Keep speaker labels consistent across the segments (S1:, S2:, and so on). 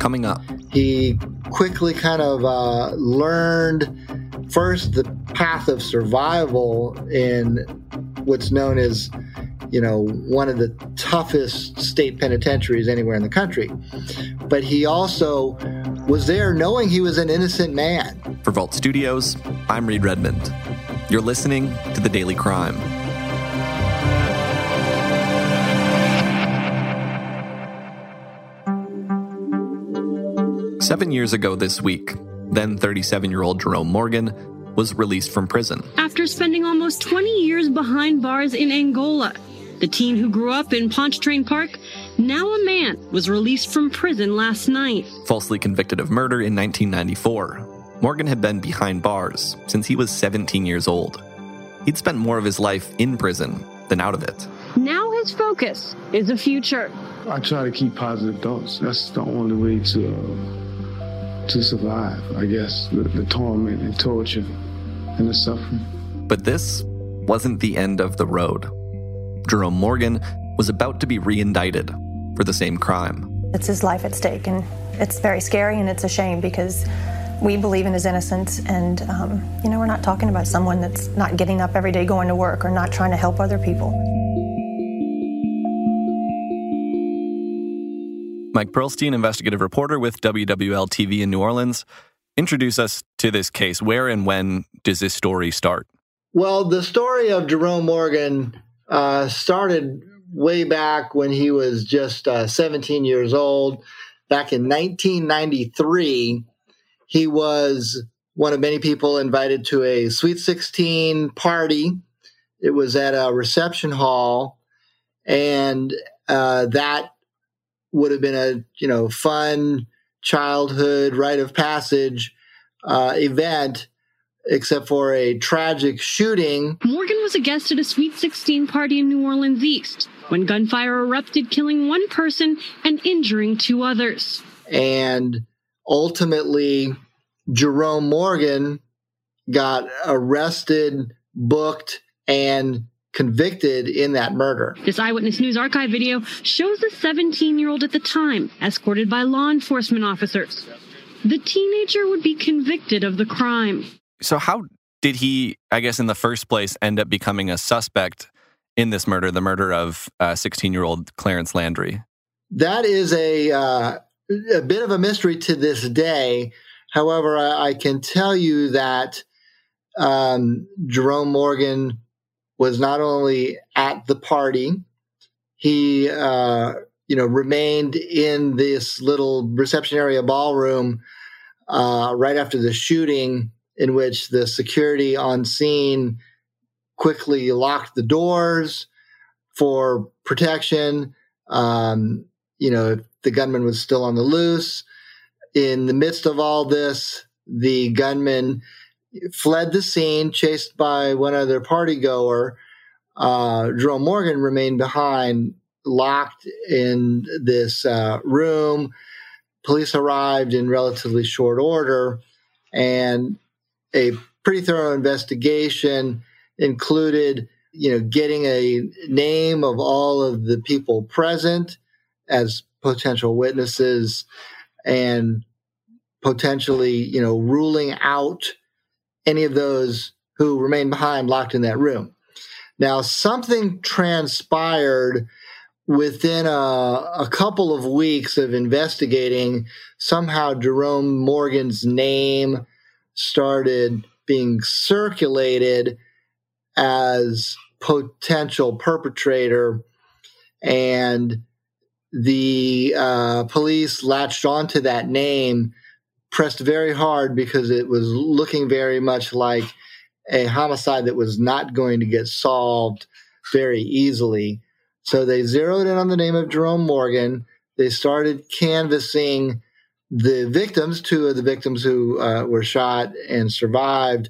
S1: coming up.
S2: He quickly kind of uh, learned first the path of survival in what's known as you know, one of the toughest state penitentiaries anywhere in the country. But he also was there knowing he was an innocent man.
S1: For Vault Studios, I'm Reed Redmond. You're listening to The Daily Crime. Seven years ago this week, then 37 year old Jerome Morgan was released from prison.
S3: After spending almost 20 years behind bars in Angola, the teen who grew up in Pontchartrain Park, now a man, was released from prison last night.
S1: Falsely convicted of murder in 1994, Morgan had been behind bars since he was 17 years old. He'd spent more of his life in prison than out of it.
S3: Now his focus is the future.
S4: I try to keep positive thoughts. That's the only way to uh, to survive, I guess, the, the torment and torture and the suffering.
S1: But this wasn't the end of the road. Jerome Morgan was about to be reindicted for the same crime.
S5: It's his life at stake, and it's very scary and it's a shame because we believe in his innocence. And, um, you know, we're not talking about someone that's not getting up every day going to work or not trying to help other people.
S1: Mike Perlstein, investigative reporter with WWL TV in New Orleans. Introduce us to this case. Where and when does this story start?
S2: Well, the story of Jerome Morgan uh, started way back when he was just uh, 17 years old. Back in 1993, he was one of many people invited to a Sweet 16 party. It was at a reception hall, and uh, that would have been a you know fun childhood rite of passage uh, event except for a tragic shooting.
S3: Morgan was a guest at a Sweet 16 party in New Orleans East when gunfire erupted, killing one person and injuring two others.
S2: And ultimately, Jerome Morgan got arrested, booked, and convicted in that murder.
S3: This Eyewitness News Archive video shows the 17 year old at the time escorted by law enforcement officers. The teenager would be convicted of the crime.
S1: So, how did he, I guess, in the first place, end up becoming a suspect in this murder, the murder of 16 uh, year old Clarence Landry?
S2: That is a, uh, a bit of a mystery to this day. However, I, I can tell you that um, Jerome Morgan was not only at the party, he uh, you know remained in this little reception area ballroom uh, right after the shooting in which the security on scene quickly locked the doors for protection. Um, you know, the gunman was still on the loose. In the midst of all this, the gunman fled the scene, chased by one other party goer. Uh, Jerome Morgan remained behind, locked in this uh, room. Police arrived in relatively short order, and a pretty thorough investigation included you know getting a name of all of the people present as potential witnesses and potentially you know ruling out any of those who remained behind locked in that room. Now something transpired within a, a couple of weeks of investigating. Somehow jerome morgan's name started being circulated as potential perpetrator and the uh, police latched onto that name pressed very hard because it was looking very much like a homicide that was not going to get solved very easily so they zeroed in on the name of jerome morgan they started canvassing the victims, two of the victims who uh, were shot and survived,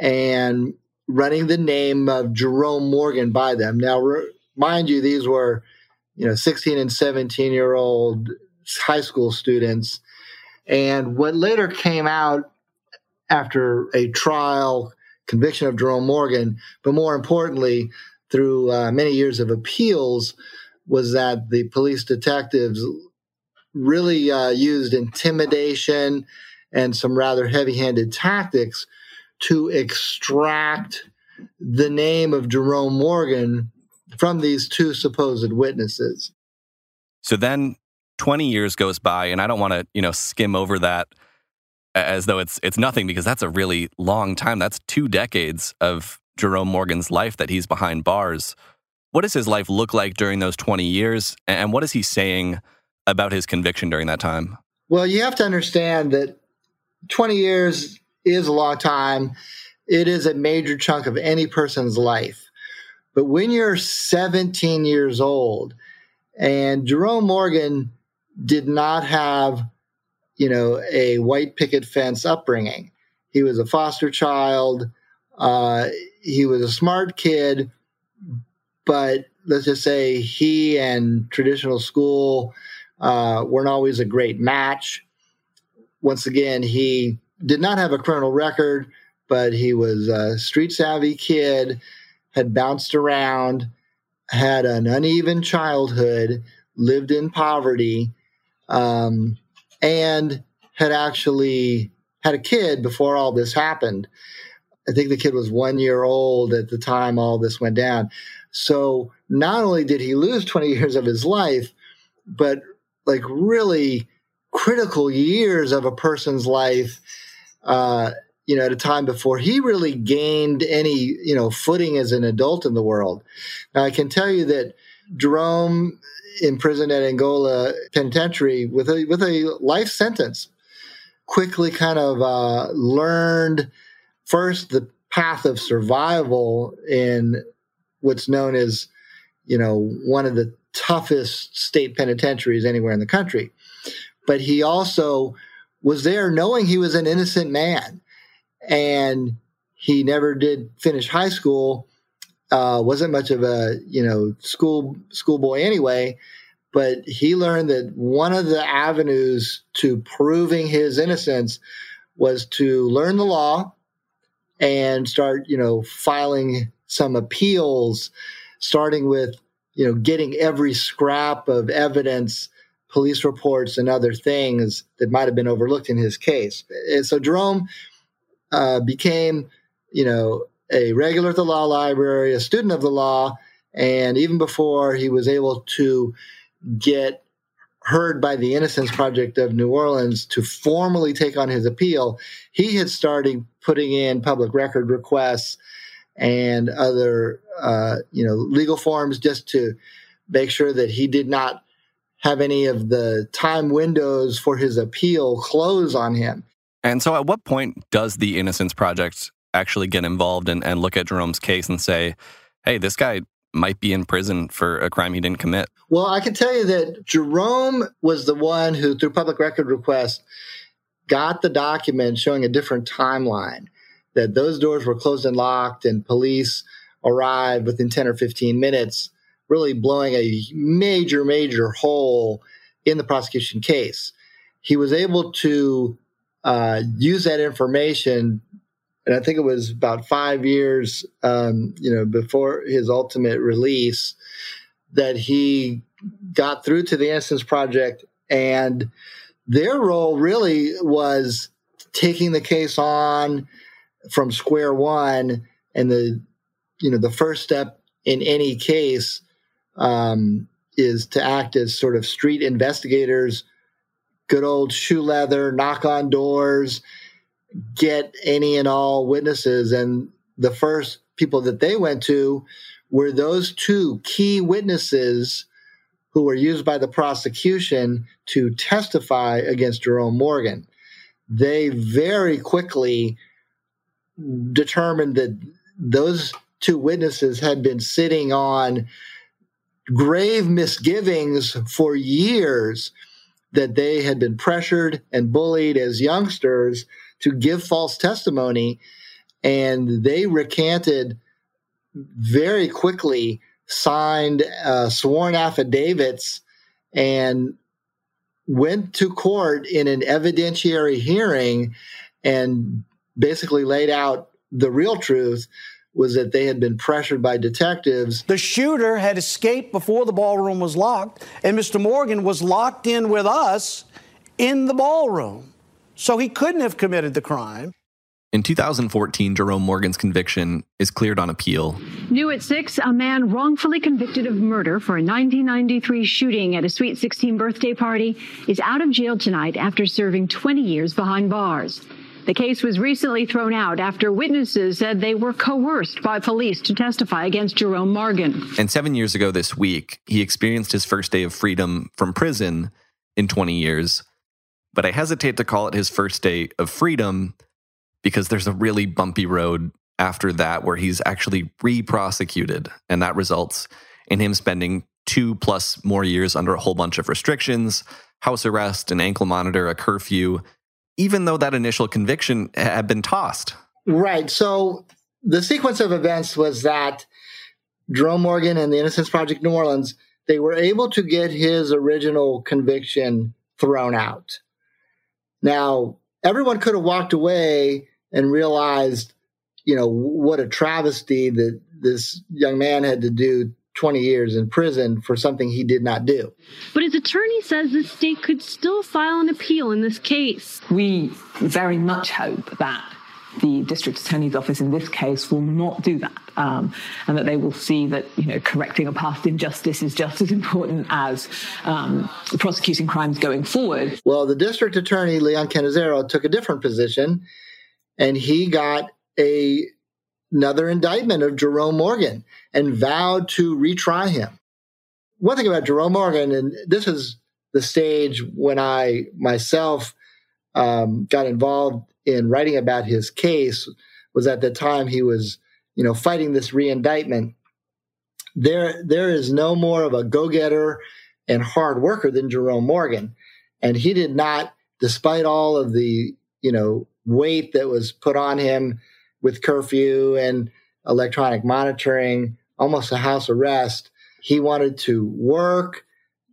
S2: and running the name of Jerome Morgan by them. Now, re- mind you, these were, you know, 16 and 17 year old high school students. And what later came out after a trial conviction of Jerome Morgan, but more importantly, through uh, many years of appeals, was that the police detectives really uh, used intimidation and some rather heavy handed tactics to extract the name of Jerome Morgan from these two supposed witnesses.
S1: So then 20 years goes by and I don't want to, you know, skim over that as though it's it's nothing because that's a really long time. That's two decades of Jerome Morgan's life that he's behind bars. What does his life look like during those 20 years and what is he saying about his conviction during that time?
S2: Well, you have to understand that 20 years is a long time. It is a major chunk of any person's life. But when you're 17 years old, and Jerome Morgan did not have, you know, a white picket fence upbringing. He was a foster child. Uh, he was a smart kid, but let's just say he and traditional school uh, weren't always a great match. Once again, he did not have a criminal record, but he was a street savvy kid, had bounced around, had an uneven childhood, lived in poverty, um, and had actually had a kid before all this happened. I think the kid was one year old at the time all this went down. So not only did he lose 20 years of his life, but like really critical years of a person's life, uh, you know, at a time before he really gained any, you know, footing as an adult in the world. Now, I can tell you that Jerome imprisoned at Angola Penitentiary with a with a life sentence. Quickly, kind of uh, learned first the path of survival in what's known as, you know, one of the toughest state penitentiaries anywhere in the country. But he also was there knowing he was an innocent man, and he never did finish high school uh, wasn't much of a you know school schoolboy anyway, but he learned that one of the avenues to proving his innocence was to learn the law and start you know filing some appeals, starting with you know getting every scrap of evidence police reports and other things that might have been overlooked in his case. And so Jerome uh, became, you know, a regular at the law library, a student of the law, and even before he was able to get heard by the Innocence Project of New Orleans to formally take on his appeal, he had started putting in public record requests and other, uh, you know, legal forms just to make sure that he did not have any of the time windows for his appeal close on him.
S1: And so, at what point does the Innocence Project actually get involved and, and look at Jerome's case and say, hey, this guy might be in prison for a crime he didn't commit?
S2: Well, I can tell you that Jerome was the one who, through public record request, got the document showing a different timeline, that those doors were closed and locked, and police arrived within 10 or 15 minutes, really blowing a major, major hole in the prosecution case. He was able to uh, use that information and I think it was about five years, um, you know, before his ultimate release, that he got through to the Innocence Project, and their role really was taking the case on from square one, and the, you know, the first step in any case um, is to act as sort of street investigators, good old shoe leather, knock on doors get any and all witnesses. And the first people that they went to were those two key witnesses who were used by the prosecution to testify against Jerome Morgan. They very quickly determined that those two witnesses had been sitting on grave misgivings for years that they had been pressured and bullied as youngsters to give false testimony. And they recanted very quickly, signed uh, sworn affidavits, and went to court in an evidentiary hearing and basically laid out the real truth was that they had been pressured by detectives.
S6: The shooter had escaped before the ballroom was locked, and Mr. Morgan was locked in with us in the ballroom. So he couldn't have committed the crime.
S1: In 2014, Jerome Morgan's conviction is cleared on appeal.
S3: New at 6, a man wrongfully convicted of murder for a 1993 shooting at a Sweet 16 birthday party is out of jail tonight after serving 20 years behind bars. The case was recently thrown out after witnesses said they were coerced by police to testify against Jerome Morgan.
S1: And seven years ago this week, he experienced his first day of freedom from prison in 20 years. But I hesitate to call it his first day of freedom because there's a really bumpy road after that where he's actually re prosecuted. And that results in him spending two plus more years under a whole bunch of restrictions house arrest, an ankle monitor, a curfew, even though that initial conviction had been tossed.
S2: Right. So the sequence of events was that Jerome Morgan and the Innocence Project New Orleans, they were able to get his original conviction thrown out. Now, everyone could have walked away and realized, you know, what a travesty that this young man had to do 20 years in prison for something he did not do.
S3: But his attorney says the state could still file an appeal in this case.
S7: We very much hope that the district attorney's office in this case will not do that, um, and that they will see that you know correcting a past injustice is just as important as um, prosecuting crimes going forward.
S2: Well, the district attorney Leon Cannizzaro took a different position, and he got a another indictment of Jerome Morgan and vowed to retry him. One thing about Jerome Morgan, and this is the stage when I myself um, got involved in writing about his case, was at the time he was, you know, fighting this reindictment. There, there is no more of a go-getter and hard worker than Jerome Morgan, and he did not, despite all of the, you know, weight that was put on him with curfew and electronic monitoring, almost a house arrest. He wanted to work,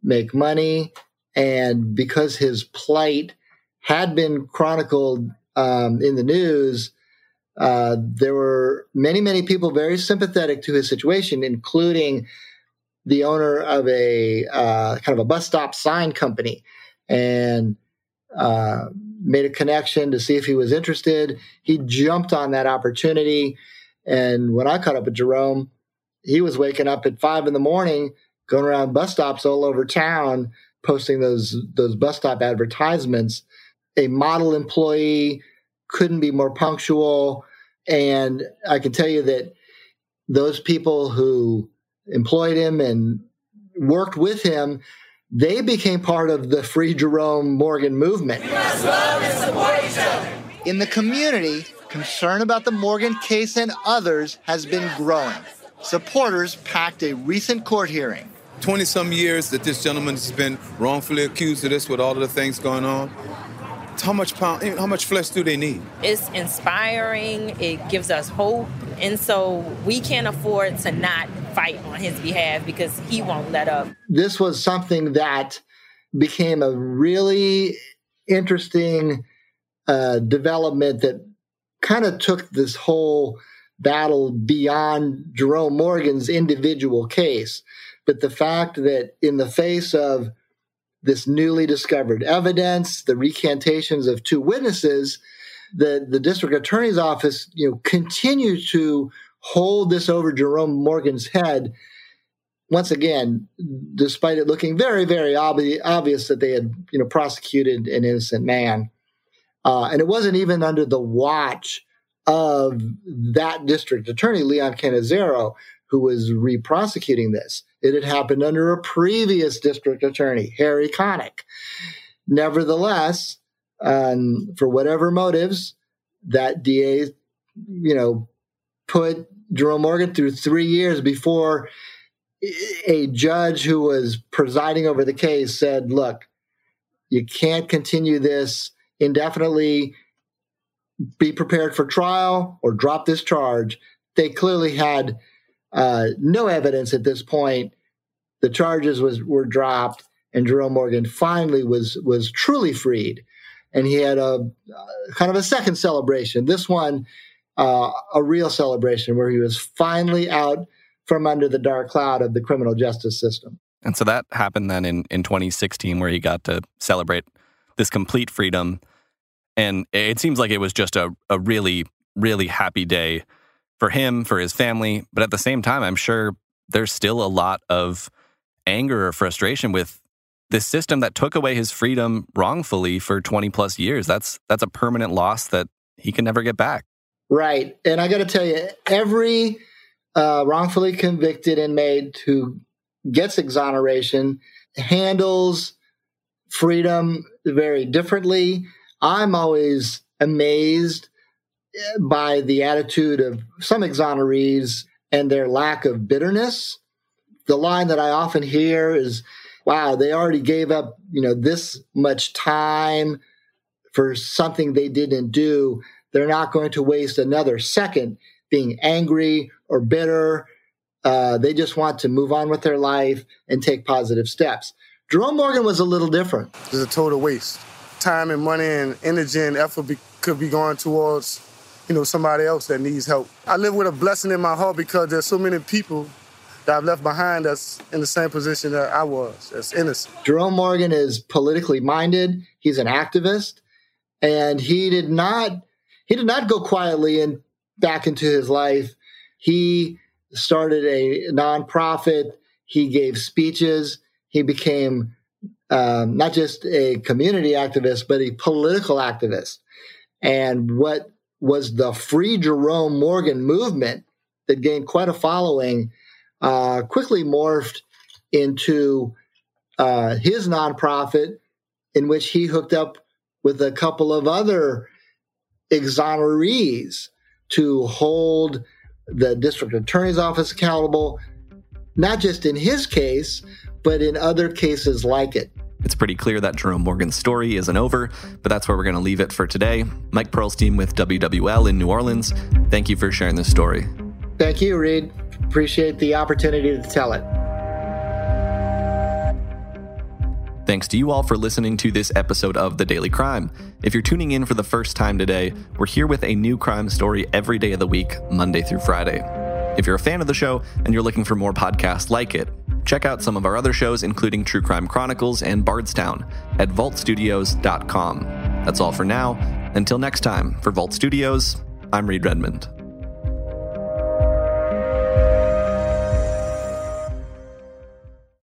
S2: make money, and because his plight had been chronicled um, in the news, uh, there were many, many people very sympathetic to his situation, including the owner of a uh, kind of a bus stop sign company. And uh, made a connection to see if he was interested. He jumped on that opportunity. And when I caught up with Jerome, he was waking up at five in the morning, going around bus stops all over town, posting those those bus stop advertisements. A model employee couldn't be more punctual. And I can tell you that those people who employed him and worked with him they became part of the Free Jerome Morgan movement. In the community, concern about the Morgan case and others has been growing. Supporters packed a recent court hearing.
S8: 20 some years that this gentleman has been wrongfully accused of this with all of the things going on. How much pound, how much flesh do they need?
S9: It's inspiring. It gives us hope, and so we can't afford to not fight on his behalf because he won't let up.
S2: This was something that became a really interesting uh, development that kind of took this whole battle beyond Jerome Morgan's individual case. But the fact that in the face of this newly discovered evidence, the recantations of two witnesses, the, the district attorney's office, you know, continues to hold this over Jerome Morgan's head. Once again, despite it looking very, very obvi- obvious that they had, you know, prosecuted an innocent man, uh, and it wasn't even under the watch of that district attorney, Leon Cannizzaro, who was re-prosecuting this. It had happened under a previous district attorney, Harry Connick. Nevertheless, um, for whatever motives, that DA, you know, put Jerome Morgan through three years before a judge who was presiding over the case said, look, you can't continue this indefinitely. Be prepared for trial or drop this charge. They clearly had uh, no evidence at this point. The charges was were dropped, and Jerome Morgan finally was was truly freed, and he had a uh, kind of a second celebration. This one uh, a real celebration where he was finally out from under the dark cloud of the criminal justice system.
S1: And so that happened then in, in 2016, where he got to celebrate this complete freedom. And it seems like it was just a, a really, really happy day for him, for his family. But at the same time, I'm sure there's still a lot of anger or frustration with this system that took away his freedom wrongfully for 20 plus years. That's that's a permanent loss that he can never get back.
S2: Right. And I got to tell you, every uh, wrongfully convicted inmate who gets exoneration handles freedom very differently. I'm always amazed by the attitude of some exonerees and their lack of bitterness. The line that I often hear is, wow, they already gave up, you know, this much time for something they didn't do. They're not going to waste another second being angry or bitter. Uh, they just want to move on with their life and take positive steps. Jerome Morgan was a little different.
S10: It's a total waste. Time and money and energy and effort be, could be going towards, you know, somebody else that needs help. I live with a blessing in my heart because there's so many people that I've left behind that's in the same position that I was, that's innocent.
S2: Jerome Morgan is politically minded. He's an activist, and he did not he did not go quietly and back into his life. He started a nonprofit. He gave speeches. He became um, not just a community activist, but a political activist. And what was the Free Jerome Morgan movement that gained quite a following uh, quickly morphed into uh, his nonprofit, in which he hooked up with a couple of other exonerees to hold the district attorney's office accountable, not just in his case, but in other cases like it.
S1: It's pretty clear that Jerome Morgan's story isn't over, but that's where we're going to leave it for today. Mike Perlstein with WWL in New Orleans, thank you for sharing this story.
S2: Thank you, Reed. Appreciate the opportunity to tell it.
S1: Thanks to you all for listening to this episode of The Daily Crime. If you're tuning in for the first time today, we're here with a new crime story every day of the week, Monday through Friday. If you're a fan of the show and you're looking for more podcasts like it, check out some of our other shows, including True Crime Chronicles and Bardstown, at vaultstudios.com. That's all for now. Until next time, for Vault Studios, I'm Reed Redmond.